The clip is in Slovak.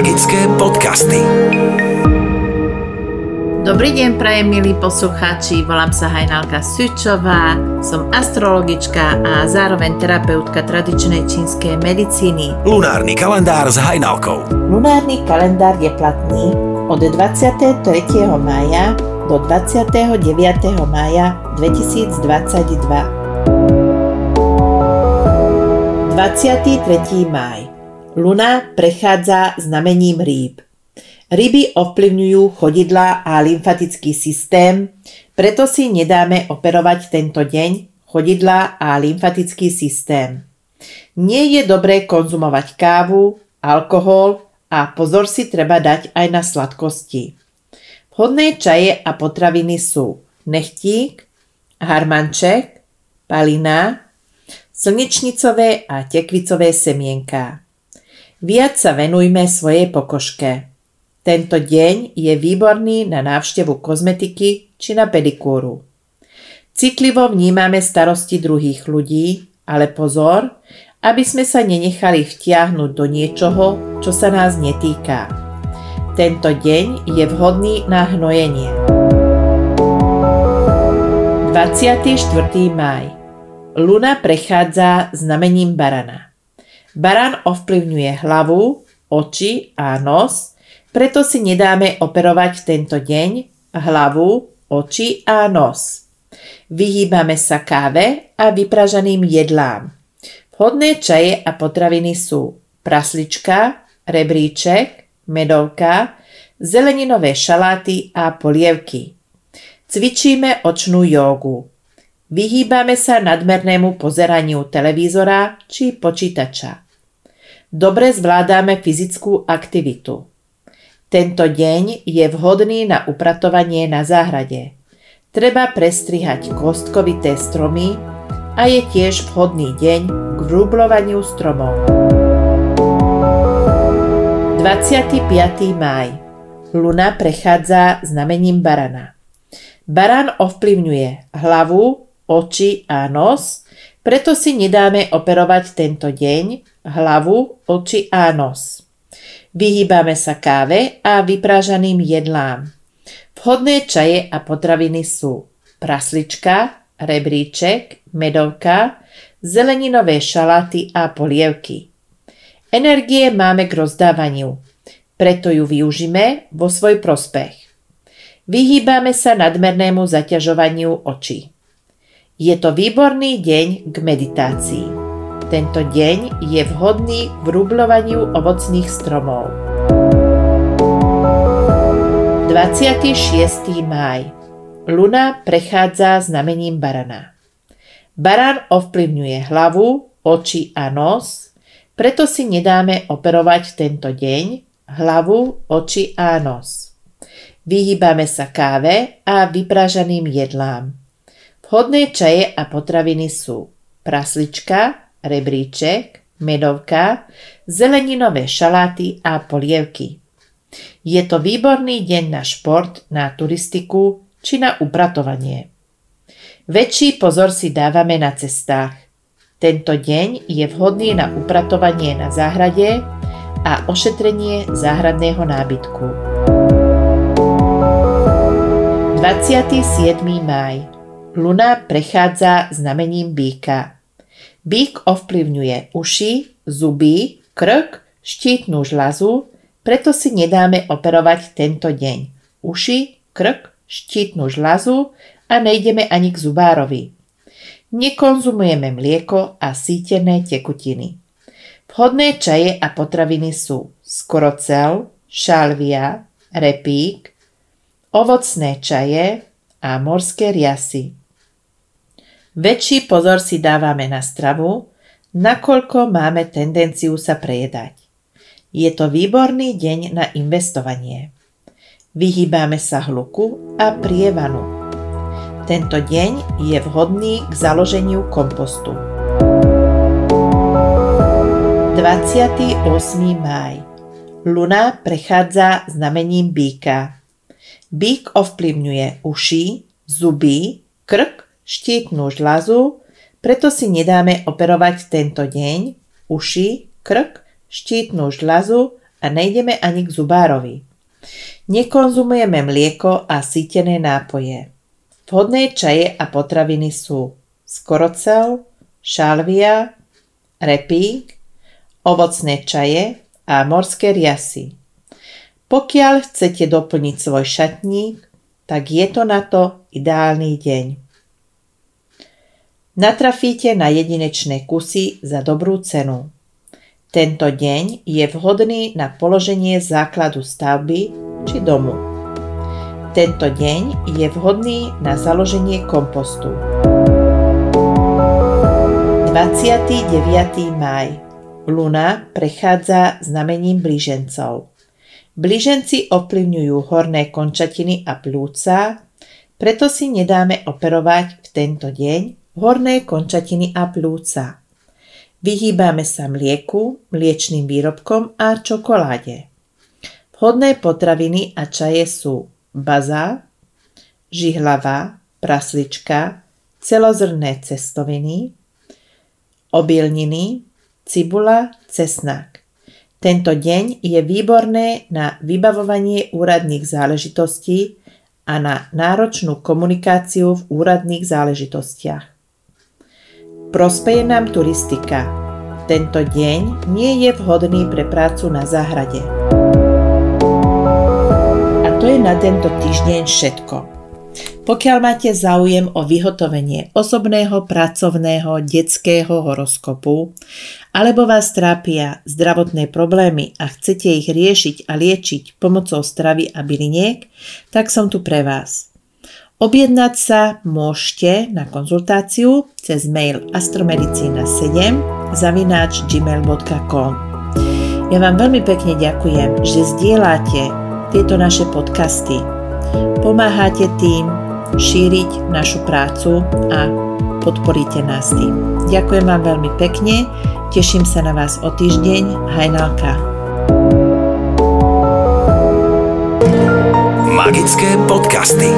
Magické podcasty. Dobrý deň, prajem milí poslucháči, volám sa Hajnalka Sučová, som astrologička a zároveň terapeutka tradičnej čínskej medicíny. Lunárny kalendár s Hajnalkou. Lunárny kalendár je platný od 23. mája do 29. mája 2022. 23. máj Luna prechádza znamením rýb. Ryby ovplyvňujú chodidla a lymfatický systém, preto si nedáme operovať tento deň chodidla a lymfatický systém. Nie je dobré konzumovať kávu, alkohol a pozor si treba dať aj na sladkosti. Vhodné čaje a potraviny sú nechtík, harmanček, palina, slnečnicové a tekvicové semienka. Viac sa venujme svojej pokožke. Tento deň je výborný na návštevu kozmetiky či na pedikúru. Citlivo vnímame starosti druhých ľudí, ale pozor, aby sme sa nenechali vtiahnuť do niečoho, čo sa nás netýka. Tento deň je vhodný na hnojenie. 24. maj Luna prechádza znamením barana. Baran ovplyvňuje hlavu, oči a nos, preto si nedáme operovať tento deň hlavu, oči a nos. Vyhýbame sa káve a vypražaným jedlám. Vhodné čaje a potraviny sú praslička, rebríček, medovka, zeleninové šaláty a polievky. Cvičíme očnú jogu. Vyhýbame sa nadmernému pozeraniu televízora či počítača. Dobre zvládame fyzickú aktivitu. Tento deň je vhodný na upratovanie na záhrade. Treba prestrihať kostkovité stromy a je tiež vhodný deň k vrúblovaniu stromov. 25. máj Luna prechádza znamením barana. Baran ovplyvňuje hlavu, oči a nos, preto si nedáme operovať tento deň hlavu, oči a nos. Vyhýbame sa káve a vyprážaným jedlám. Vhodné čaje a potraviny sú praslička, rebríček, medovka, zeleninové šaláty a polievky. Energie máme k rozdávaniu, preto ju využíme vo svoj prospech. Vyhýbame sa nadmernému zaťažovaniu očí. Je to výborný deň k meditácii. Tento deň je vhodný k vrublovaniu ovocných stromov. 26. máj Luna prechádza znamením barana. Baran ovplyvňuje hlavu, oči a nos, preto si nedáme operovať tento deň hlavu, oči a nos. Vyhýbame sa káve a vypražaným jedlám. Vhodné čaje a potraviny sú praslička, rebríček, medovka, zeleninové šaláty a polievky. Je to výborný deň na šport, na turistiku či na upratovanie. Väčší pozor si dávame na cestách. Tento deň je vhodný na upratovanie na záhrade a ošetrenie záhradného nábytku. 27. máj Luna prechádza znamením býka. Bík ovplyvňuje uši, zuby, krk, štítnu žlazu, preto si nedáme operovať tento deň. Uši, krk, štítnu žlazu a nejdeme ani k zubárovi. Nekonzumujeme mlieko a sítené tekutiny. Vhodné čaje a potraviny sú skorocel, šalvia, repík, ovocné čaje a morské riasy. Väčší pozor si dávame na stravu, nakoľko máme tendenciu sa prejedať. Je to výborný deň na investovanie. Vyhýbame sa hluku a prievanu. Tento deň je vhodný k založeniu kompostu. 28. máj Luna prechádza znamením býka. Bík ovplyvňuje uši, zuby, krk štítnu žľazu, preto si nedáme operovať tento deň uši, krk, štítnu žľazu a nejdeme ani k zubárovi. Nekonzumujeme mlieko a sítené nápoje. Vhodné čaje a potraviny sú skorocel, šalvia, repík, ovocné čaje a morské riasy. Pokiaľ chcete doplniť svoj šatník, tak je to na to ideálny deň. Natrafíte na jedinečné kusy za dobrú cenu. Tento deň je vhodný na položenie základu stavby či domu. Tento deň je vhodný na založenie kompostu. 29. maj Luna prechádza znamením blížencov. Blíženci ovplyvňujú horné končatiny a plúca, preto si nedáme operovať v tento deň horné končatiny a plúca. Vyhýbame sa mlieku, mliečným výrobkom a čokoláde. Vhodné potraviny a čaje sú baza, žihlava, praslička, celozrné cestoviny, obilniny, cibula, cesnak. Tento deň je výborné na vybavovanie úradných záležitostí a na náročnú komunikáciu v úradných záležitostiach. Prospeje nám turistika. Tento deň nie je vhodný pre prácu na záhrade. A to je na tento týždeň všetko. Pokiaľ máte záujem o vyhotovenie osobného, pracovného, detského horoskopu, alebo vás trápia zdravotné problémy a chcete ich riešiť a liečiť pomocou stravy a byliniek, tak som tu pre vás. Objednať sa môžete na konzultáciu cez mail astromedicina7 zavináč gmail.com Ja vám veľmi pekne ďakujem, že zdieľate tieto naše podcasty. Pomáhate tým šíriť našu prácu a podporíte nás tým. Ďakujem vám veľmi pekne, teším sa na vás o týždeň. Hajnalka. Magické podcasty.